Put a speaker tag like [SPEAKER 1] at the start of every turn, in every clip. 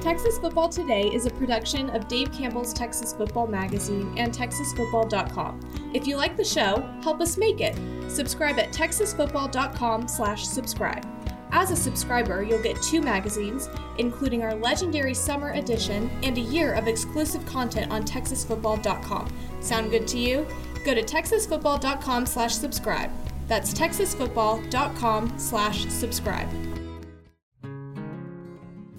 [SPEAKER 1] Texas Football Today is a production of Dave Campbell's Texas Football Magazine and TexasFootball.com. If you like the show, help us make it. Subscribe at Texasfootball.com/slash-subscribe. As a subscriber, you'll get two magazines, including our legendary summer edition and a year of exclusive content on TexasFootball.com. Sound good to you? Go to Texasfootball.com/slash-subscribe. That's TexasFootball.com/subscribe.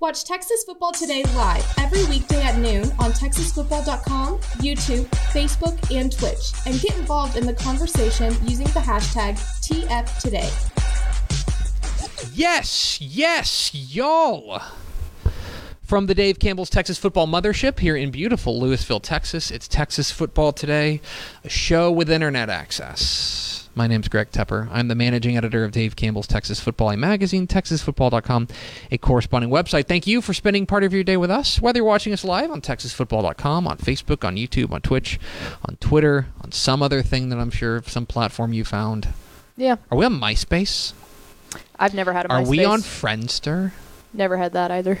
[SPEAKER 1] Watch Texas Football Today live every weekday at noon on TexasFootball.com, YouTube, Facebook, and Twitch, and get involved in the conversation using the hashtag TFToday.
[SPEAKER 2] Yes, yes, y'all. From the Dave Campbell's Texas Football Mothership here in beautiful Lewisville, Texas, it's Texas Football Today, a show with internet access. My name's Greg Tepper. I'm the managing editor of Dave Campbell's Texas Football A magazine, texasfootball.com, a corresponding website. Thank you for spending part of your day with us, whether you're watching us live on texasfootball.com, on Facebook, on YouTube, on Twitch, on Twitter, on some other thing that I'm sure some platform you found.
[SPEAKER 3] Yeah,
[SPEAKER 2] Are we on MySpace?
[SPEAKER 3] I've never had a
[SPEAKER 2] Are we on Friendster?
[SPEAKER 3] Never had that either.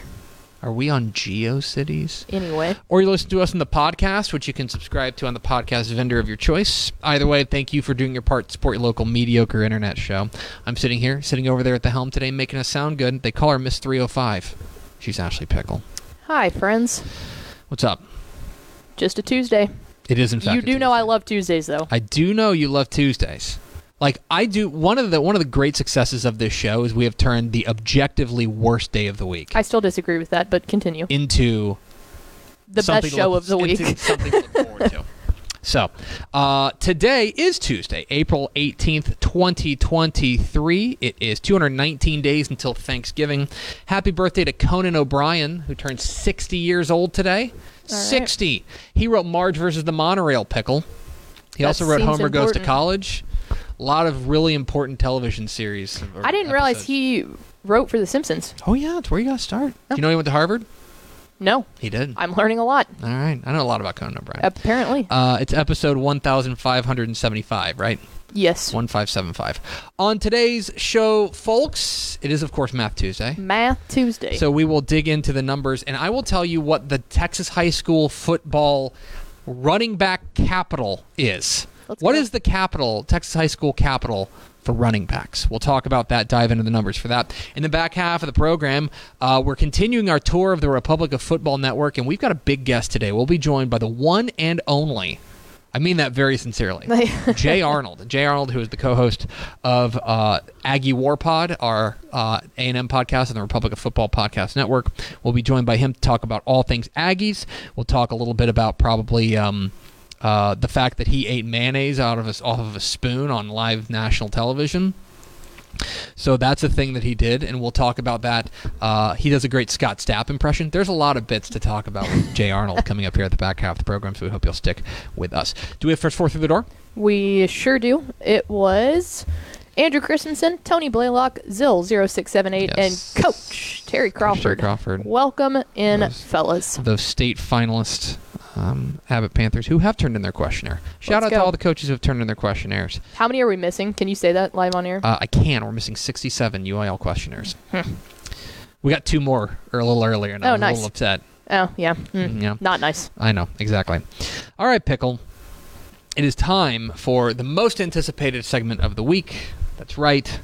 [SPEAKER 2] Are we on GeoCities?
[SPEAKER 3] Anyway,
[SPEAKER 2] Or you listen to us in the podcast, which you can subscribe to on the podcast vendor of your choice. Either way, thank you for doing your part to support your local mediocre internet show. I'm sitting here, sitting over there at the helm today, making us sound good. They call her Miss 305. She's Ashley Pickle.
[SPEAKER 3] hi friends.
[SPEAKER 2] What's up?
[SPEAKER 3] Just a Tuesday.
[SPEAKER 2] It is in fact.
[SPEAKER 3] you do know I love Tuesdays though.
[SPEAKER 2] I do know you love Tuesdays. Like I do. One of the one of the great successes of this show is we have turned the objectively worst day of the week
[SPEAKER 3] I still disagree with that, but continue.
[SPEAKER 2] into
[SPEAKER 3] The
[SPEAKER 2] something
[SPEAKER 3] best
[SPEAKER 2] to
[SPEAKER 3] show
[SPEAKER 2] look-
[SPEAKER 3] of the week.
[SPEAKER 2] into Something to look forward to. So, uh, today is Tuesday, April 18th, 2023. It is 219 days until Thanksgiving. Happy birthday to Conan O'Brien, who turned 60 years old today. 60. He wrote Marge versus the Monorail Pickle. He
[SPEAKER 3] That
[SPEAKER 2] also wrote
[SPEAKER 3] seems
[SPEAKER 2] Homer Goes to
[SPEAKER 3] important.
[SPEAKER 2] College. A lot of really important television series.
[SPEAKER 3] I didn't realize he wrote for The Simpsons.
[SPEAKER 2] Oh, yeah, that's where you got to start.
[SPEAKER 3] Oh.
[SPEAKER 2] Do you know he went to Harvard?
[SPEAKER 3] No,
[SPEAKER 2] He did.
[SPEAKER 3] I'm learning a lot.
[SPEAKER 2] All right. I know a lot about Conan O'Brien.
[SPEAKER 3] Apparently,
[SPEAKER 2] Uh, it's episode 1575, right?
[SPEAKER 3] yes.
[SPEAKER 2] 1575. On today's show, folks, it is, of course, Math Tuesday.
[SPEAKER 3] Math Tuesday.
[SPEAKER 2] So we will dig into the numbers, and I will tell you what the Texas high school football running back capital is.
[SPEAKER 3] Let's
[SPEAKER 2] What is the capital, Texas high school capital for running backs? We'll talk about that, dive into the numbers for that. In the back half of the program, uh, we're continuing our tour of the Republic of Football Network, and we've got a big guest today. We'll be joined by the one and only. I mean that very sincerely. Jay Arnold. Jay Arnold, who is the co-host of uh, Aggie War Pod, our uh, A&M podcast and the Republic of Football Podcast Network. We'll be joined by him to talk about all things Aggies. We'll talk a little bit about probably um, uh, the fact that he ate mayonnaise out of a, off of a spoon on live national television. So that's a thing that he did, and we'll talk about that. Uh, he does a great Scott Stapp impression. There's a lot of bits to talk about with Jay Arnold coming up here at the back half of the program, so we hope you'll stick with us. Do we have first four through the door?
[SPEAKER 3] we sure do. It was Andrew Christensen, Tony Blaylock, Zill0678,
[SPEAKER 2] Yes.
[SPEAKER 3] and Coach Terry Crawford.
[SPEAKER 2] Terry Crawford.
[SPEAKER 3] Welcome in,
[SPEAKER 2] Those-
[SPEAKER 3] fellas.
[SPEAKER 2] The state finalist um, Abbott Panthers who have turned in their questionnaire. Shout
[SPEAKER 3] Let's
[SPEAKER 2] out to all the coaches who have turned in their questionnaires.
[SPEAKER 3] How many are we missing? Can you say that live on air?
[SPEAKER 2] Uh, I can. We're missing 67 UIL questionnaires. we got two more or a little earlier, and I
[SPEAKER 3] Oh,
[SPEAKER 2] a
[SPEAKER 3] nice.
[SPEAKER 2] little upset.
[SPEAKER 3] oh, yeah. Mm.
[SPEAKER 2] Yeah,
[SPEAKER 3] Not nice.
[SPEAKER 2] I know exactly. All right, pickle. It is time for the most anticipated segment of the week. That's right.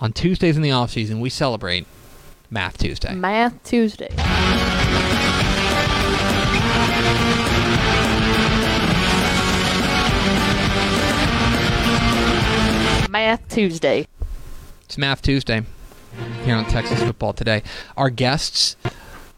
[SPEAKER 2] On Tuesdays in the off season, we celebrate Math Tuesday.
[SPEAKER 3] Math Tuesday. Math Tuesday.
[SPEAKER 2] It's Math Tuesday here on Texas Football Today. Our guests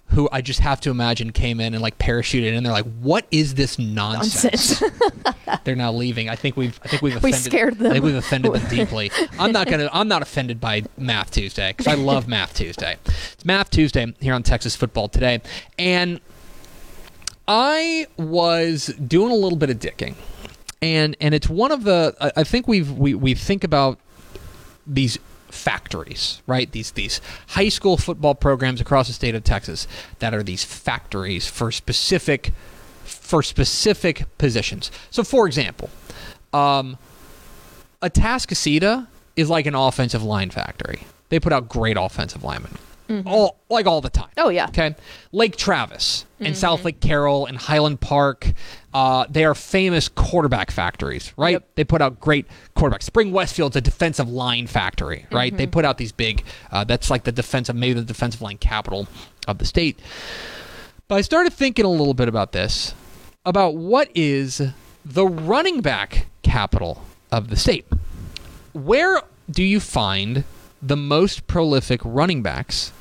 [SPEAKER 2] who I just have to imagine came in and like parachuted in. They're like, "What is this nonsense?" they're now leaving. I think we've I think we've offended, We
[SPEAKER 3] scared
[SPEAKER 2] I think we've offended them deeply. I'm not gonna I'm not offended by Math Tuesday because I love Math Tuesday. It's Math Tuesday here on Texas Football Today, and I was doing a little bit of dicking, and and it's one of the I, think we've we we think about these factories, right? These these high school football programs across the state of Texas that are these factories for specific for specific positions. So, for example, um, Atascocita is like an offensive line factory. They put out great offensive linemen, all like all the time.
[SPEAKER 3] Oh, yeah.
[SPEAKER 2] Okay. Lake Travis and Southlake Carroll and Highland Park, uh, they are famous quarterback factories, right?
[SPEAKER 3] Yep.
[SPEAKER 2] They put out great quarterbacks. Spring Westfield's a defensive line factory, right? They put out these big. Uh, that's like the defensive, maybe the defensive line capital of the state. But I started thinking a little bit about this, about what is the running back capital of the state. Where do you find the most prolific running backs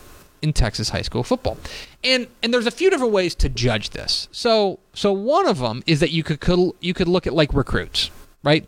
[SPEAKER 2] in Texas high school football? And and there's a few different ways to judge this. So so one of them is that you could, could you could look at like recruits, right?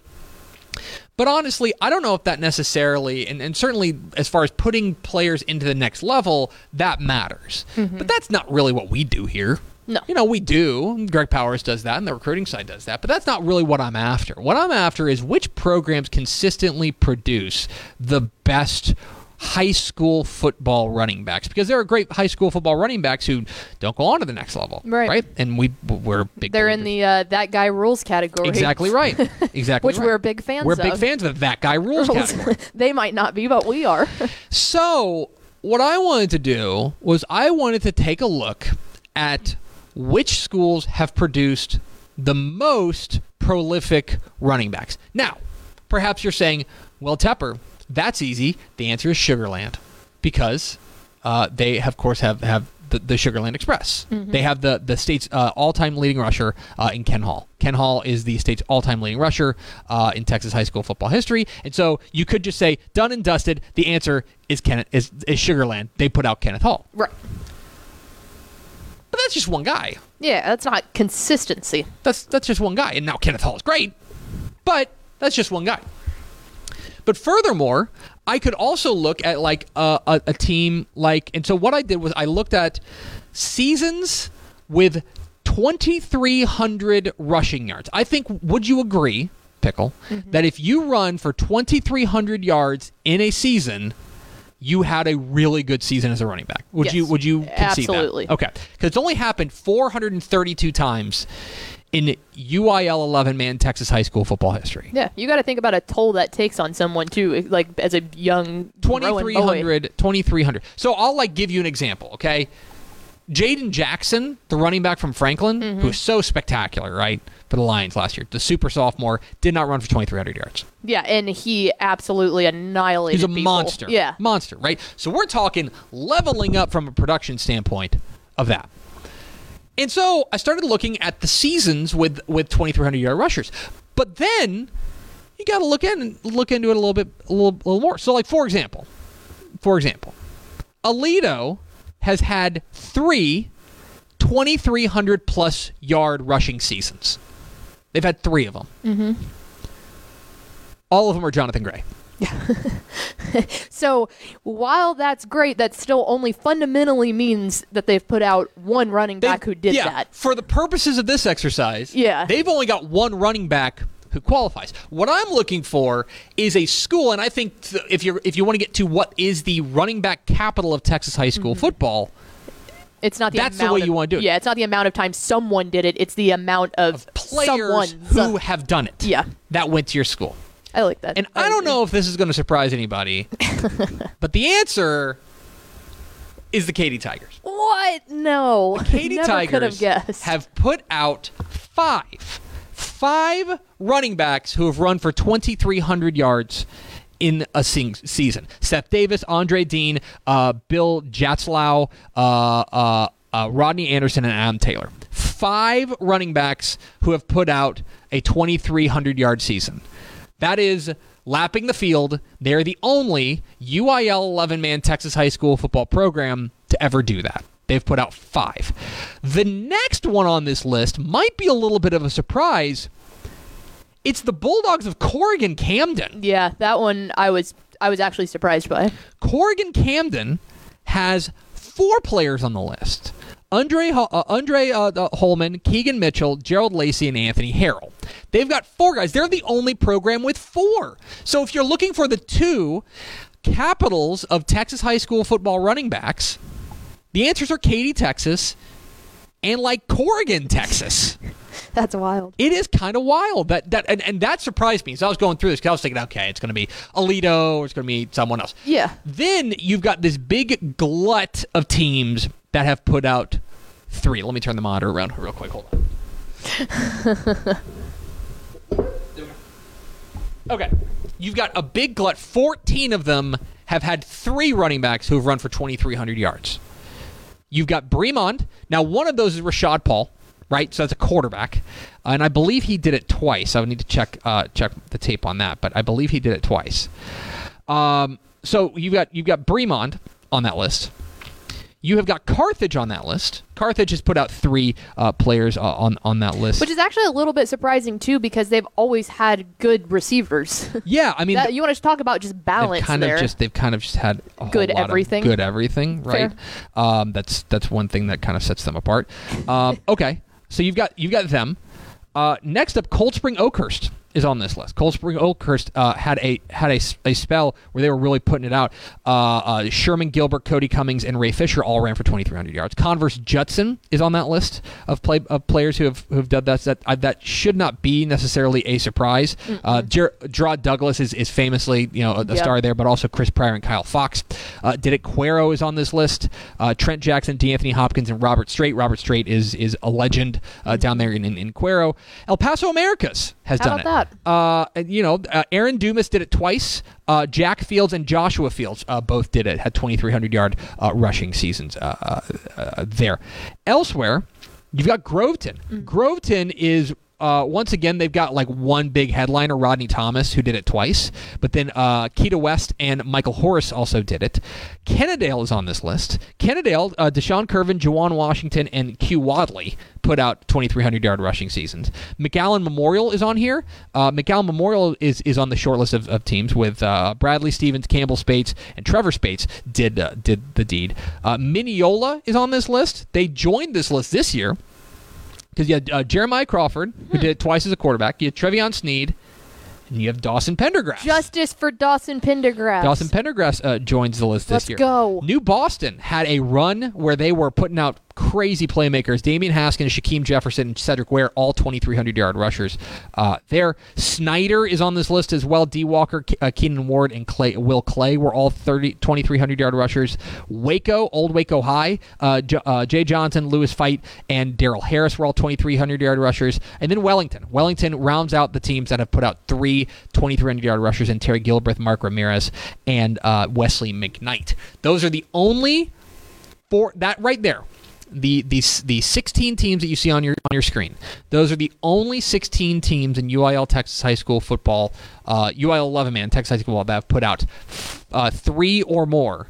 [SPEAKER 2] But honestly, I don't know if that necessarily, and, and certainly as far as putting players into the next level, that matters. Mm-hmm. But that's not really what we do here.
[SPEAKER 3] No.
[SPEAKER 2] You know, we do. Greg Powers does that, and the recruiting side does that. But that's not really what I'm after. What I'm after is which programs consistently produce the best high school football running backs because there are great high school football running backs who don't go on to the next level
[SPEAKER 3] Right.
[SPEAKER 2] right and we we're big
[SPEAKER 3] They're in the uh, that guy rules category.
[SPEAKER 2] exactly right exactly
[SPEAKER 3] Which
[SPEAKER 2] right.
[SPEAKER 3] we're big fans
[SPEAKER 2] we're big
[SPEAKER 3] of.
[SPEAKER 2] fans of that guy rules category
[SPEAKER 3] they might not be, but we are.
[SPEAKER 2] So, what I wanted to do was I wanted to take a look at which schools have produced the most prolific running backs. Now, perhaps you're saying, well, Tepper, that's easy. The answer is Sugarland because uh, they, of course, have, have the, the Sugarland Express. They have the, the state's uh, all time leading rusher uh, in Ken Hall. Ken Hall is the state's all time leading rusher uh, in Texas high school football history. And so you could just say, done and dusted. The answer is Kenneth is, is Sugarland. They put out Kenneth Hall.
[SPEAKER 3] right.
[SPEAKER 2] But that's just one guy.
[SPEAKER 3] Yeah, that's not consistency.
[SPEAKER 2] That's that's just one guy. And now Kenneth Hall is great, but that's just one guy. But furthermore, I could also look at like a, a, a team like, and so what I did was I looked at seasons with 2,300 rushing yards. I think, would you agree, Pickle, mm-hmm. that if you run for 2,300 yards in a season, you had a really good season as a running back? Would
[SPEAKER 3] Yes.
[SPEAKER 2] you Would you concede
[SPEAKER 3] Absolutely.
[SPEAKER 2] that? Okay, because it's only happened 432 times in UIL 11 man Texas high school football history.
[SPEAKER 3] Yeah, you got to think about a toll that takes on someone too, like as a young
[SPEAKER 2] 2300 2300 so i'll like give you an example okay jaden jackson the running back from franklin
[SPEAKER 3] Mm-hmm.
[SPEAKER 2] who was so spectacular right for the lions last year the super sophomore did not run for 2300 yards
[SPEAKER 3] Yeah, and he absolutely annihilated.
[SPEAKER 2] he's a
[SPEAKER 3] people.
[SPEAKER 2] monster
[SPEAKER 3] Yeah,
[SPEAKER 2] monster right so we're talking leveling up from a production standpoint of that and so i started looking at the seasons with with 2300 yard rushers but then you got to look in look into it a little bit a little, a little more so like for example for example Aledo has had three 2300 plus yard rushing seasons they've had three of them mm-hmm. all of them are jonathan gray Yeah.
[SPEAKER 3] So while that's great, that still only fundamentally means that they've put out one running back
[SPEAKER 2] They've-
[SPEAKER 3] who did
[SPEAKER 2] yeah,
[SPEAKER 3] that.
[SPEAKER 2] For the purposes of this exercise,
[SPEAKER 3] Yeah.
[SPEAKER 2] they've only got one running back who qualifies. What I'm looking for is a school, and I think th- if you if you want to get to what is the running back capital of Texas high school mm-hmm. football,
[SPEAKER 3] It's not the
[SPEAKER 2] That's the way
[SPEAKER 3] of,
[SPEAKER 2] you wanna do it.
[SPEAKER 3] Yeah, it's not the amount of time someone did it. It's the amount of,
[SPEAKER 2] players
[SPEAKER 3] someone's.
[SPEAKER 2] who uh, have done it,
[SPEAKER 3] Yeah.
[SPEAKER 2] that went to your school.
[SPEAKER 3] I like that.
[SPEAKER 2] And I don't know if this is going to surprise anybody, but the answer is the Katy Tigers.
[SPEAKER 3] what. No,
[SPEAKER 2] Katy Tigers
[SPEAKER 3] could have guessed.
[SPEAKER 2] have put out five, five running backs who have run for 2,300 yards in a sing- season. Seth Davis, Andre Dean, uh, Bill Jatzlau, uh, uh, uh, Rodney Anderson, and Adam Taylor. Five running backs who have put out a 2,300 yard season. That is lapping the field. They're the only UIL 11 man Texas high school football program to ever do that. They've put out five. The next one on this list might be a little bit of a surprise. It's the Bulldogs of Corrigan Camden.
[SPEAKER 3] Yeah, that one I was I was actually surprised by.
[SPEAKER 2] Corrigan Camden has four players on the list. Andre uh, Andre uh, uh, Holman, Keegan Mitchell, Gerald Lacey, and Anthony Harrell. They've got four guys. They're the only program with four. So if you're looking for the two capitals of Texas high school football running backs, the answers are Katy, Texas, and like Corrigan, Texas.
[SPEAKER 3] That's wild.
[SPEAKER 2] It is kind of wild that that and, and that surprised me. So I was going through this because I was thinking, okay, it's going to be Aledo or it's going to be someone else.
[SPEAKER 3] Yeah.
[SPEAKER 2] Then you've got this big glut of teams that have put out three. Let me turn the monitor around real quick. Hold on. okay. You've got a big glut. 14 of them have had three running backs who have run for 2,300 yards. You've got Bremond. Now, one of those is Rashad Paul, right? So that's a quarterback, and I believe he did it twice. I would need to check uh, check the tape on that, but I believe he did it twice. Um, so you've got you've got Bremond on that list. You have got Carthage on that list. Carthage has put out three uh, players uh, on on that list.
[SPEAKER 3] Which is actually a little bit surprising too, because they've always had good receivers.
[SPEAKER 2] yeah, I mean,
[SPEAKER 3] that, you want to talk about just balance
[SPEAKER 2] kind
[SPEAKER 3] there?
[SPEAKER 2] of just they've kind of just had
[SPEAKER 3] Good everything.
[SPEAKER 2] good everything, right? Um, that's that's one thing that kind of sets them apart. Um, okay, so you've got you've got them. Uh, next up, Cold Spring Oakhurst is on this list. Cold Spring Oakhurst uh, had a had a, a spell where they were really putting it out. Uh, uh, Sherman Gilbert, Cody Cummings, and Ray Fisher all ran for 2,300 yards. Converse Judson is on that list of play of players who have who have done that. That uh, that should not be necessarily a surprise. Uh, Jer- Gerard Douglas is, is famously you know a, a
[SPEAKER 3] Yep.
[SPEAKER 2] star there, but also Chris Pryor and Kyle Fox. Uh, Did it Cuero is on this list. Uh, Trent Jackson, D'Anthony Hopkins, and Robert Strait. Robert Strait is is a legend uh, down there in, in, in Cuero. El Paso Americas has
[SPEAKER 3] How
[SPEAKER 2] done
[SPEAKER 3] about
[SPEAKER 2] it. Uh, you know, uh, Aaron Dumas did it twice. Uh, Jack Fields and Joshua Fields uh, both did it. Had 2,300 yard uh, rushing seasons uh, uh, uh, there. Elsewhere, you've got Groveton. Groveton is. Uh, once again, they've got like one big headliner, Rodney Thomas, who did it twice. But then uh, Keita West and Michael Horace also did it. Kennedale is on this list. Kennedale, uh, Deshaun Curvin, Jawan Washington, and Q Wadley put out 2,300 yard rushing seasons. McAllen Memorial is on here. Uh, McAllen Memorial is, is on the short list of, of teams with uh, Bradley Stevens, Campbell Spates, and Trevor Spates did uh, did the deed. Uh, Mineola is on this list. They joined this list this year because you had uh, Jeremiah Crawford, who did it twice as a quarterback. You had Trevion Sneed, and you have Dawson Pendergrass.
[SPEAKER 3] Justice for Dawson Pendergrass.
[SPEAKER 2] Dawson Pendergrass uh, joins the list this
[SPEAKER 3] Let's
[SPEAKER 2] year.
[SPEAKER 3] go.
[SPEAKER 2] New Boston had a run where they were putting out crazy playmakers. Damian Haskins, Shaquem Jefferson, and Cedric Ware, all 2,300 yard rushers uh, there. Snyder is on this list as well. D. Walker, Ke- uh, Keenan Ward, and Clay, Will Clay were all 30, 2,300 yard rushers. Waco, Old Waco High, uh, J- uh, Jay Johnson, Lewis Fight, and Daryl Harris were all 2,300 yard rushers. And then Wellington. Wellington rounds out the teams that have put out three 2,300 yard rushers in Terry Gilbreth, Mark Ramirez, and uh, Wesley McKnight. Those are the only four that right there. The, the the 16 teams that you see on your on your screen, those are the only 16 teams in UIL Texas high school football, uh, UIL 11 man Texas high school football that have put out uh, three or more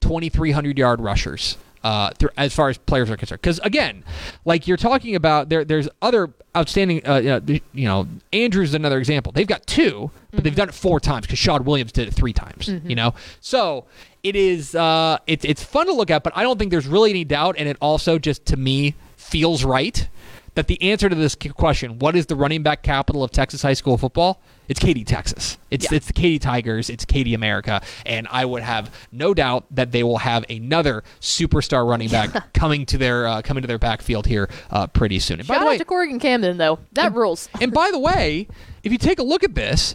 [SPEAKER 2] 2,300 yard rushers. Uh, thr- as far as players are concerned, because again, like you're talking about, there there's other outstanding. Uh, you know, you know, Andrews is another example. They've got two, but they've done it four times because Shad Williams did it three times. You know, so it is uh, it's it's fun to look at, but I don't think there's really any doubt, and it also just to me feels right that the answer to this question, what is the running back capital of Texas high school football? It's Katy, Texas. It's
[SPEAKER 3] Yeah.
[SPEAKER 2] it's the Katy Tigers. It's Katy America, and I would have no doubt that they will have another superstar running back coming to their uh, coming to their backfield here uh, pretty soon. And by the
[SPEAKER 3] out
[SPEAKER 2] way,
[SPEAKER 3] to Corrigan Camden though. That rules.
[SPEAKER 2] and by the way, if you take a look at this,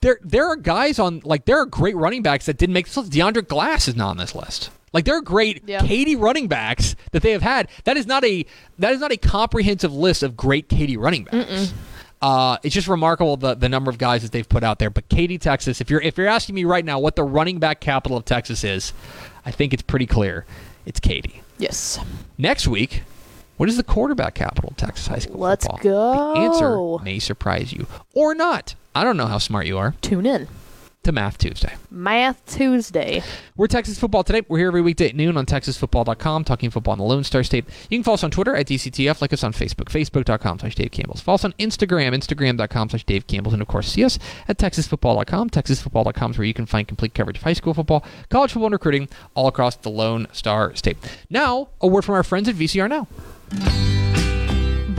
[SPEAKER 2] there there are guys on like there are great running backs that didn't make this list. DeAndre Glass is not on this list. Like there are great
[SPEAKER 3] Yeah.
[SPEAKER 2] Katy running backs that they have had. That is not a that is not a comprehensive list of great Katy running backs. Uh, it's just remarkable the, the number of guys that they've put out there. But Katy, Texas, if you're if you're asking me right now what the running back capital of Texas is, I think it's pretty clear. It's Katy.
[SPEAKER 3] Yes.
[SPEAKER 2] Next week, what is the quarterback capital of Texas high school
[SPEAKER 3] Let's
[SPEAKER 2] football? The
[SPEAKER 3] go.
[SPEAKER 2] answer may surprise you or not. I don't know how smart you are.
[SPEAKER 3] Tune in.
[SPEAKER 2] to Math Tuesday.
[SPEAKER 3] Math Tuesday.
[SPEAKER 2] We're Texas Football Today. We're here every weekday at noon on TexasFootball.com, talking football in the Lone Star State. You can follow us on Twitter at DCTF, like us on Facebook, Facebook.com slash Dave Campbell's. Follow us on Instagram, Instagram.com slash Dave Campbell's, and of course, see us at TexasFootball.com. TexasFootball.com is where you can find complete coverage of high school football, college football, and recruiting all across the Lone Star State. Now, a word from our friends at VCR Now.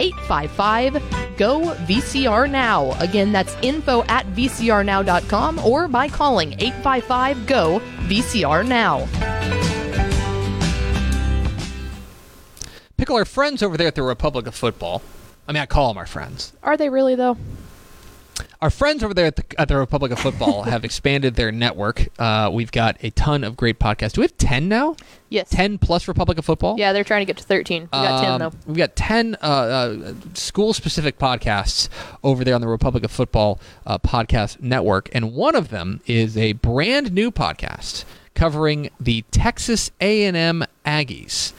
[SPEAKER 3] 855 GO VCR Now. Again, that's info at vcrnow.com or by calling 855 GO VCR Now.
[SPEAKER 2] Pickle our friends over there at the Republic of Football. I mean, I call them our friends.
[SPEAKER 3] Are they really, though?
[SPEAKER 2] Our friends over there at the, at the Republic of Football have expanded their network. Uh, we've got a ton of great podcasts. Do we have 10 now?
[SPEAKER 3] Yes.
[SPEAKER 2] 10 plus Republic of Football?
[SPEAKER 3] Yeah, they're trying to get to 13. We got 10,
[SPEAKER 2] Um,
[SPEAKER 3] though.
[SPEAKER 2] We've got 10 uh, uh, school specific podcasts over there on the Republic of Football uh, podcast network. And one of them is a brand new podcast covering the Texas A&M Aggies.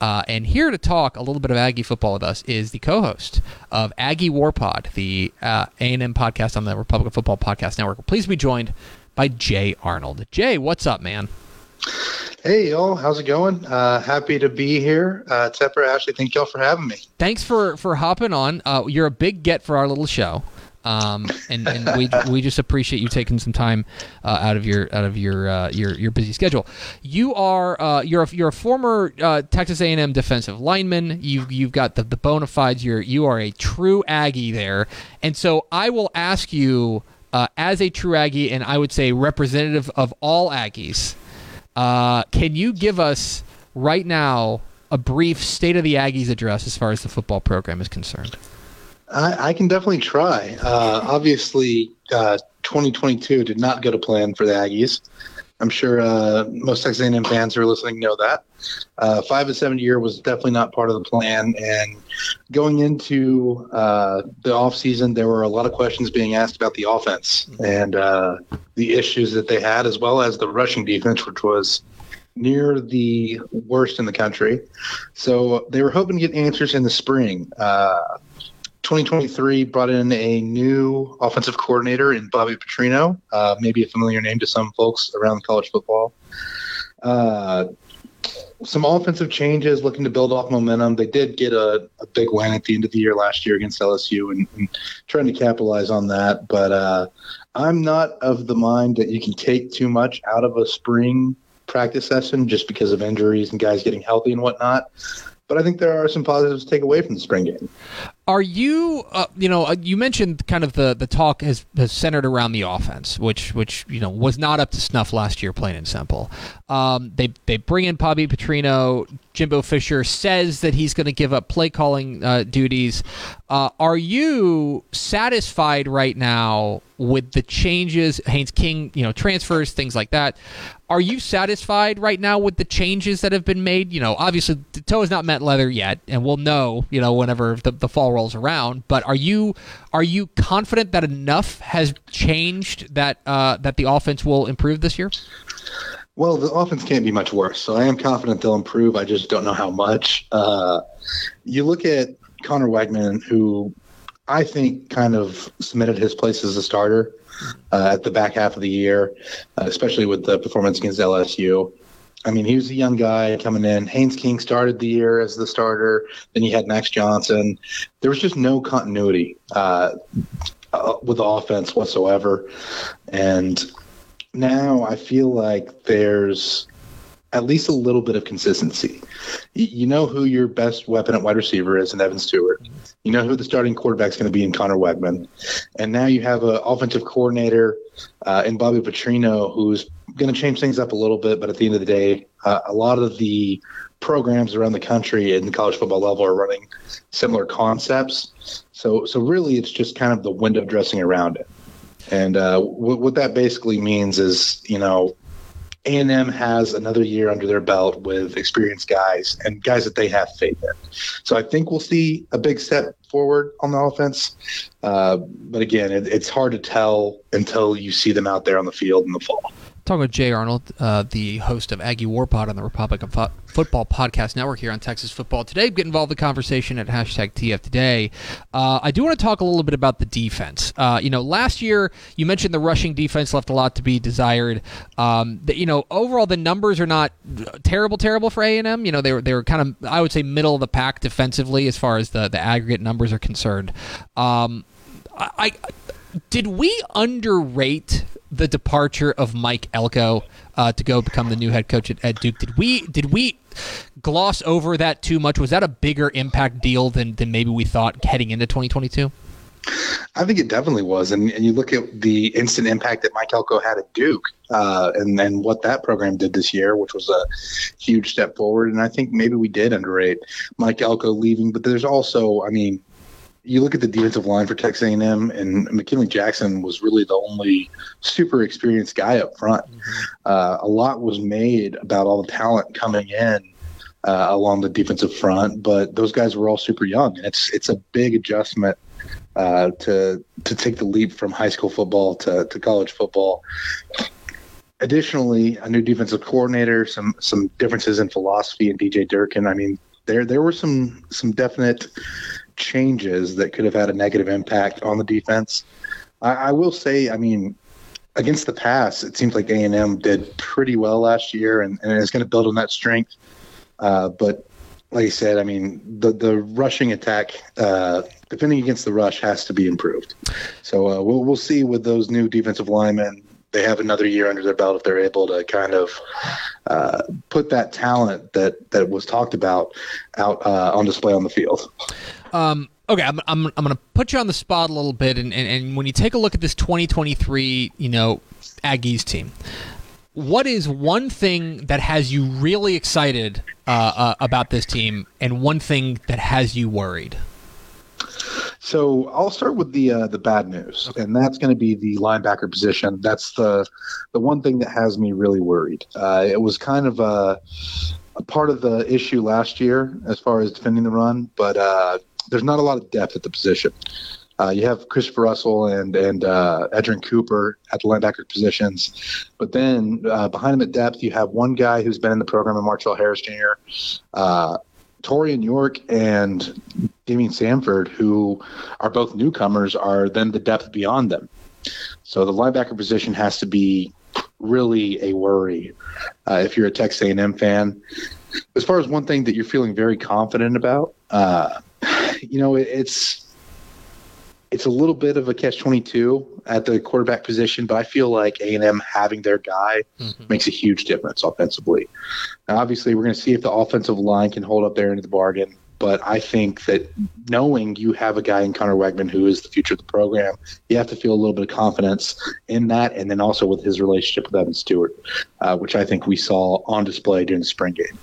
[SPEAKER 2] Uh, and here to talk a little bit of Aggie football with us is the co-host of Aggie War Pod, the uh, A&M podcast on the Republic of Football podcast network. Please be joined by Jay Arnold. Jay, what's up, man?
[SPEAKER 4] Hey, y'all. How's it going? Uh, happy to be here. Uh, Tepper, Ashley, thank y'all for having me.
[SPEAKER 2] thanks for for hopping on. Uh, you're a big get for our little show, um, and and we we just appreciate you taking some time uh, out of your out of your uh, your your busy schedule. You are uh, you're a, you're a former uh, Texas A&M defensive lineman. You've you've got the the bona fides. You're you are a true Aggie there, and so I will ask you uh, as a true Aggie, and I would say representative of all Aggies. Uh, can you give us right now a brief state of the Aggies address as far as the football program is concerned?
[SPEAKER 4] I, I can definitely try. Uh, obviously, uh, 2022 did not go to plan for the Aggies. I'm sure uh, most Texas A&M fans who are listening know that. Uh, five and seven year was definitely not part of the plan. And going into uh, the offseason, there were a lot of questions being asked about the offense and uh, the issues that they had, as well as the rushing defense, which was near the worst in the country. So they were hoping to get answers in the spring. Uh, 2023 brought in a new offensive coordinator in Bobby Petrino, uh, maybe a familiar name to some folks around college football. Uh, some offensive changes, looking to build off momentum. They did get a, a big win at the end of the year last year against LSU and, and trying to capitalize on that. But uh, I'm not of the mind that you can take too much out of a spring practice session just because of injuries and guys getting healthy and whatnot. But I think there are some positives to take away from the spring game.
[SPEAKER 2] Are you, uh, you know, uh, you mentioned kind of the, the talk has, has centered around the offense, which which you know was not up to snuff last year, plain and simple. Um, they they bring in Bobby Petrino. Jimbo Fisher says that he's going to give up play calling uh, duties. Uh, are you satisfied right now with the changes? Haynes King, you know, transfers, things like that. Are you satisfied right now with the changes that have been made? You know, obviously the toe has not met leather yet, and we'll know, you know, whenever the, the fall rolls around. But are you are you confident that enough has changed that uh, that the offense will improve this year?
[SPEAKER 4] Well, the offense can't be much worse, so I am confident they'll improve. I just don't know how much. Uh, you look at Conner Weigman, who I think kind of cemented his place as a starter uh, at the back half of the year, uh, especially with the performance against LSU. I mean, he was a young guy coming in. Haynes King started the year as the starter. Then you had Max Johnson. There was just no continuity uh, uh, with the offense whatsoever. And now I feel like there's at least a little bit of consistency. You know who your best weapon at wide receiver is in Evan Stewart. You know who the starting quarterback is going to be in Conner Weigman. And now you have an offensive coordinator uh, in Bobby Petrino who's going to change things up a little bit. But at the end of the day, uh, a lot of the programs around the country in the college football level are running similar concepts. So, so really, it's just kind of the window dressing around it. And uh, w- what that basically means is, you know, a&M has another year under their belt with experienced guys and guys that they have faith in. So I think we'll see a big step forward on the offense. Uh, but again, it, it's hard to tell until you see them out there on the field in the fall.
[SPEAKER 2] Talking with Jay Arnold, uh, the host of Aggie War Pod on the Republic of Fo- Football Podcast Network here on Texas Football Today. Get involved in the conversation at hashtag TF Today. Uh, I do want to talk a little bit about the defense. Uh, you know, last year you mentioned the rushing defense left a lot to be desired. Um, you know, overall the numbers are not terrible, terrible for A and M. You know, they were they were kind of I would say middle of the pack defensively as far as the the aggregate numbers are concerned. Um, I, I did we underrate the departure of Mike Elko uh, to go become the new head coach at, at, Duke? Did we did we gloss over that too much? Was that a bigger impact deal than than maybe we thought heading into 2022?
[SPEAKER 4] I think it definitely was, and, and you look at the instant impact that Mike Elko had at Duke, uh, and and what that program did this year, which was a huge step forward. And I think maybe we did underrate Mike Elko leaving, but there's also, I mean, you look at the defensive line for Texas A&M, and McKinley Jackson was really the only super experienced guy up front. Mm-hmm. Uh, a lot was made about all the talent coming in uh, along the defensive front, but those guys were all super young, and it's it's a big adjustment uh, to to take the leap from high school football to, to college football. Additionally, a new defensive coordinator, some some differences in philosophy, and DJ Durkin. I mean, there there were some some definite changes that could have had a negative impact on the defense. I, I will say, I mean, against the pass, it seems like A and M did pretty well last year, and, and it's going to build on that strength. Uh, but like I said, I mean, the the rushing attack, uh, defending against the rush, has to be improved. So uh, we'll we'll see with those new defensive linemen. They have another year under their belt if they're able to kind of uh, put that talent that that was talked about out uh, on display on the field.
[SPEAKER 2] Um, okay, I'm, I'm, I'm going to put you on the spot a little bit, and, and, and when you take a look at this 2023, you know, Aggies team, what is one thing that has you really excited uh, uh, about this team, and one thing that has you worried?
[SPEAKER 4] So I'll start with the uh, the bad news, okay. and that's going to be the linebacker position. That's the the one thing that has me really worried. Uh, it was kind of a, a, part of the issue last year as far as defending the run, but uh, there's not a lot of depth at the position. Uh, you have Christopher Russell and and uh, Edgerrin Cooper at the linebacker positions, but then uh, behind him at depth, you have one guy who's been in the program, Martrell Harris Jr., Taurean York, and Daymion Sanford, who are both newcomers, are then the depth beyond them. So the linebacker position has to be really a worry uh, if you're a Texas A&M fan. As far as one thing that you're feeling very confident about, uh, you know, it, it's it's a little bit of a catch 22 at the quarterback position, but I feel like A&M having their guy mm-hmm. makes a huge difference offensively. Now, obviously, we're going to see if the offensive line can hold up there into the bargain, but I think that knowing you have a guy in Conner Weigman who is the future of the program, you have to feel a little bit of confidence in that, and then also with his relationship with Evan Stewart, uh, which I think we saw on display during the spring game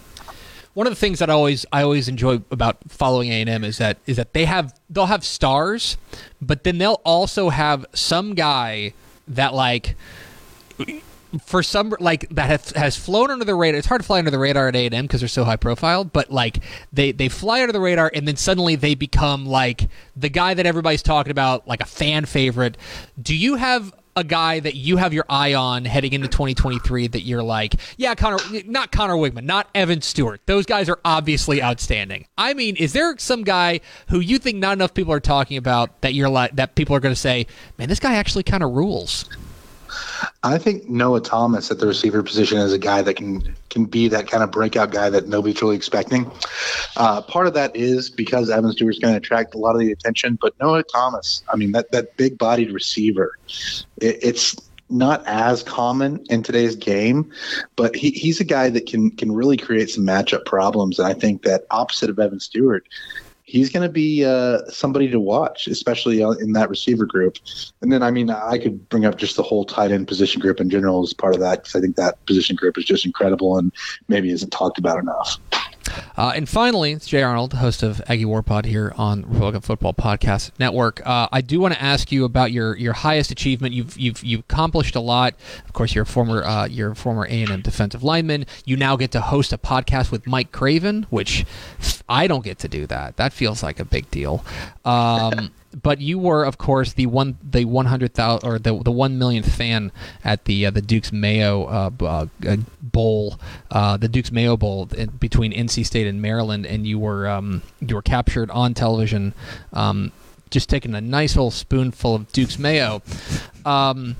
[SPEAKER 2] one of the things that I always I always enjoy about following A and M is that is that they have they'll have stars, but then they'll also have some guy that like for some like that has, has flown under the radar. It's hard to fly under the radar at A and M because they're so high profile, but like they they fly under the radar and then suddenly they become like the guy that everybody's talking about, like a fan favorite. Do you have a guy that you have your eye on heading into 2023 that you're like, yeah, Conner, not Conner Weigman, not Evan Stewart. Those guys are obviously outstanding. I mean, is there some guy who you think not enough people are talking about that you're like that people are going to say, man, this guy actually kind of rules?
[SPEAKER 4] I think Noah Thomas at the receiver position is a guy that can can be that kind of breakout guy that nobody's really expecting. Uh, part of that is because Evan Stewart's going to attract a lot of the attention, but Noah Thomas, I mean that that big bodied receiver, it, it's not as common in today's game, but he, he's a guy that can can really create some matchup problems. And I think that opposite of Evan Stewart, he's going to be uh, somebody to watch, especially in that receiver group. And then, I mean, I could bring up just the whole tight end position group in general as part of that because I think that position group is just incredible and maybe isn't talked about enough.
[SPEAKER 2] Uh, and finally, it's Jay Arnold, host of Aggie War Pod here on Republic of Football Podcast Network. Uh, I do want to ask you about your, your highest achievement. You've you've you've accomplished a lot. Of course, you're a former uh, you're a former A and M defensive lineman. You now get to host a podcast with Mike Craven, which I don't get to do that. That feels like a big deal. Um, but you were, of course, the one the one hundred thousand or the the one millionth fan at the uh, the Duke's Mayo uh, uh, uh Bowl, uh, the Duke's Mayo Bowl in, between NC State and Maryland, and you were um, you were captured on television, um, just taking a nice little spoonful of Duke's Mayo. Um,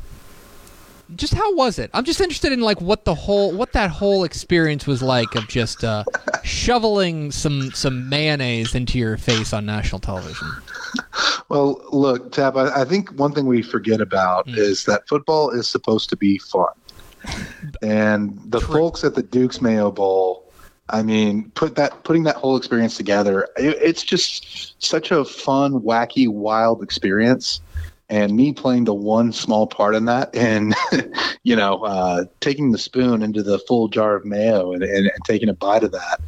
[SPEAKER 2] just how was it? I'm just interested in like what the whole what that whole experience was like of just uh, shoveling some some mayonnaise into your face on national television.
[SPEAKER 4] Well, look, Tab. I, I think one thing we forget about mm. is that football is supposed to be fun, and the True. folks at the Duke's Mayo Bowl. I mean, put that putting that whole experience together. It, it's just such a fun, wacky, wild experience and me playing the one small part in that and you know uh, taking the spoon into the full jar of mayo and, and, and taking a bite of that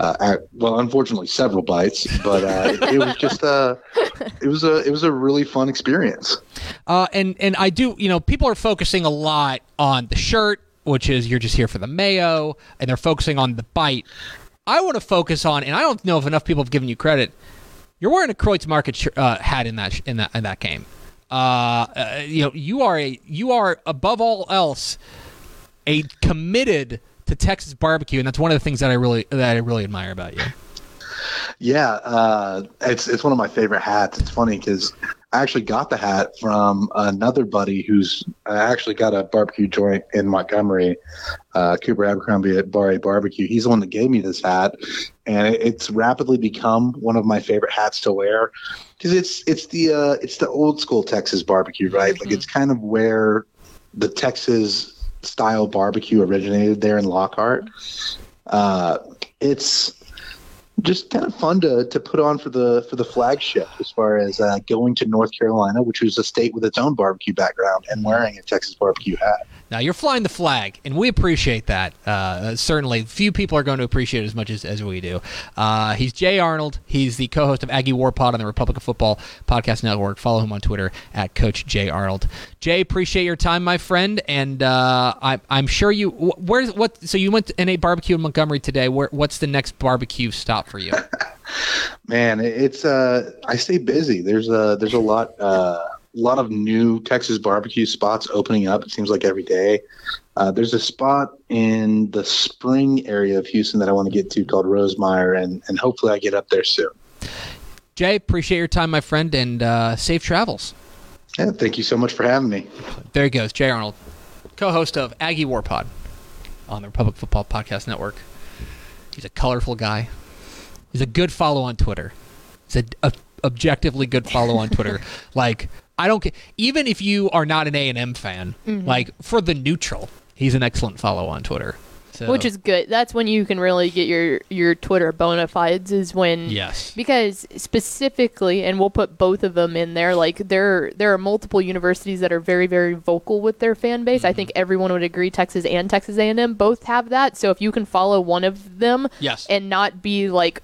[SPEAKER 4] uh, at, well unfortunately several bites but uh, it, it, was just a it was a it was a really fun experience.
[SPEAKER 2] Uh, and and i do you know people are focusing a lot on the shirt which is you're just here for the mayo and they're focusing on the bite. I want to focus on and i don't know if enough people have given you credit you're wearing a Kreuz Market sh- uh, hat in that sh- in that in that game uh, uh, you know, you are a you are above all else a committed to Texas barbecue, and that's one of the things that I really that I really admire about you.
[SPEAKER 4] Yeah, uh, it's it's one of my favorite hats. It's funny because I actually got the hat from another buddy who's I actually got a barbecue joint in Montgomery, uh, Cooper Abercrombie at Bar A Barbecue. He's the one that gave me this hat, and it's rapidly become one of my favorite hats to wear because it's it's the uh, it's the old school Texas barbecue, right? Mm-hmm. Like it's kind of where the Texas style barbecue originated there in Lockhart. Uh, it's just kind of fun to, to put on for the for the flagship as far as uh, going to North Carolina, which was a state with its own barbecue background, and wearing a Texas barbecue hat.
[SPEAKER 2] Now you're flying the flag, and we appreciate that. Uh, certainly, few people are going to appreciate it as much as, as we do. Uh, he's Jay Arnold. He's the co-host of Aggie War Pod on the Republic of Football Podcast Network. Follow him on Twitter at Coach Jay Arnold. Jay, appreciate your time, my friend, and uh, I, am sure you. Where's what? So you went to NA Barbecue in Montgomery today. Where, what's the next barbecue stop for you?
[SPEAKER 4] Man, it's uh, I stay busy. There's a there's a lot uh, a lot of new Texas barbecue spots opening up. It seems like every day. Uh, there's a spot in the spring area of Houston that I want to get to called Rosemeyer, and, and hopefully I get up there soon.
[SPEAKER 2] Jay, appreciate your time, my friend, and uh, safe travels.
[SPEAKER 4] Yeah, thank you so much for having me.
[SPEAKER 2] There he goes, Jay Arnold, co-host of Aggie War Pod on the Republic Football Podcast Network. He's a colorful guy. He's a good follow on Twitter. He's a, a objectively good follow on Twitter. like I don't care. Even if you are not an A and M fan, mm-hmm. like for the neutral, he's an excellent follow on Twitter.
[SPEAKER 3] So. Which is good. That's when you can really get your your Twitter bona fides. Is when
[SPEAKER 2] yes,
[SPEAKER 3] because specifically, and we'll put both of them in there. Like there there are multiple universities that are very very vocal with their fan base. Mm-hmm. I think everyone would agree. Texas and Texas A and M both have that. So if you can follow one of them,
[SPEAKER 2] yes,
[SPEAKER 3] and not be like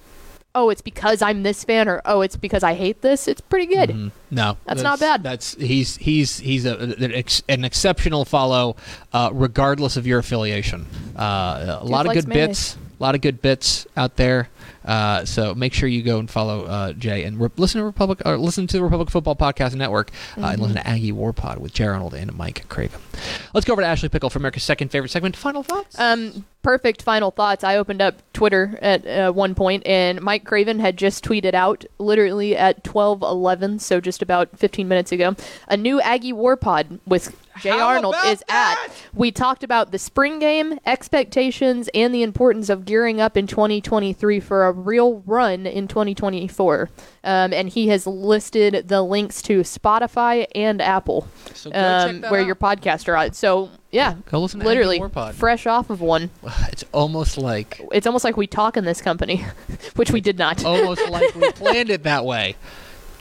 [SPEAKER 3] oh, it's because I'm this fan, or oh, it's because I hate this. It's pretty good. Mm-hmm.
[SPEAKER 2] No,
[SPEAKER 3] that's, that's, not bad.
[SPEAKER 2] That's he's he's he's a, an exceptional follow, uh, regardless of your affiliation. Uh, a lot of good bits, a lot of good bits out there. Uh, so make sure you go and follow uh, Jay and re- listen to Republic or listen to the Republic Football Podcast Network uh, mm-hmm. and listen to Aggie War Pod with Jay Arnold and Mike Craven. Let's go over to Ashley Pickle for America's second favorite segment. Final thoughts.
[SPEAKER 3] Um, perfect final thoughts. I opened up Twitter at uh, one point, and Mike Craven had just tweeted out, literally at twelve eleven, so just about fifteen minutes ago, a new Aggie War Pod with Jay
[SPEAKER 2] How
[SPEAKER 3] Arnold is
[SPEAKER 2] that?
[SPEAKER 3] at. We talked about the spring game, expectations, and the importance of gearing up in 2023 for a real run in 2024. Um, and he has listed the links to Spotify and Apple,
[SPEAKER 2] So go check
[SPEAKER 3] um,
[SPEAKER 2] that
[SPEAKER 3] where
[SPEAKER 2] out.
[SPEAKER 3] your podcasts are at. So yeah,
[SPEAKER 2] Go listen to
[SPEAKER 3] literally
[SPEAKER 2] Aggie War Pod.
[SPEAKER 3] fresh off of one.
[SPEAKER 2] It's almost like
[SPEAKER 3] It's almost like we talk in this company, which we did not.
[SPEAKER 2] almost like we planned it that way.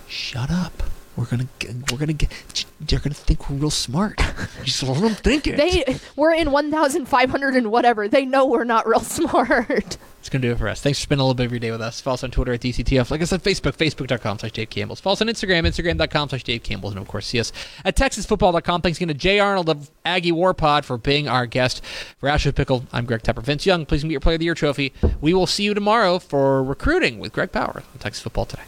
[SPEAKER 2] Shut up. We're gonna get, we're gonna get. They're gonna think we're real smart. Just let them think it.
[SPEAKER 3] They we're in 1,500 and whatever. They know we're not real smart.
[SPEAKER 2] Going to do it for us. Thanks for spending a little bit of your day with us. Follow us on Twitter at DCTF. Like I said, Facebook, facebook.com slash Dave Campbell's. Follow us on Instagram, instagram.com slash Dave Campbell's. And of course, see us at TexasFootball.com. Thanks again to Jay Arnold of Aggie War Pod for being our guest. For Ashley Pickle, I'm Greg Tepper. Vince Young, please meet your Player of the Year trophy. We will see you tomorrow for recruiting with Greg Power on Texas Football Today.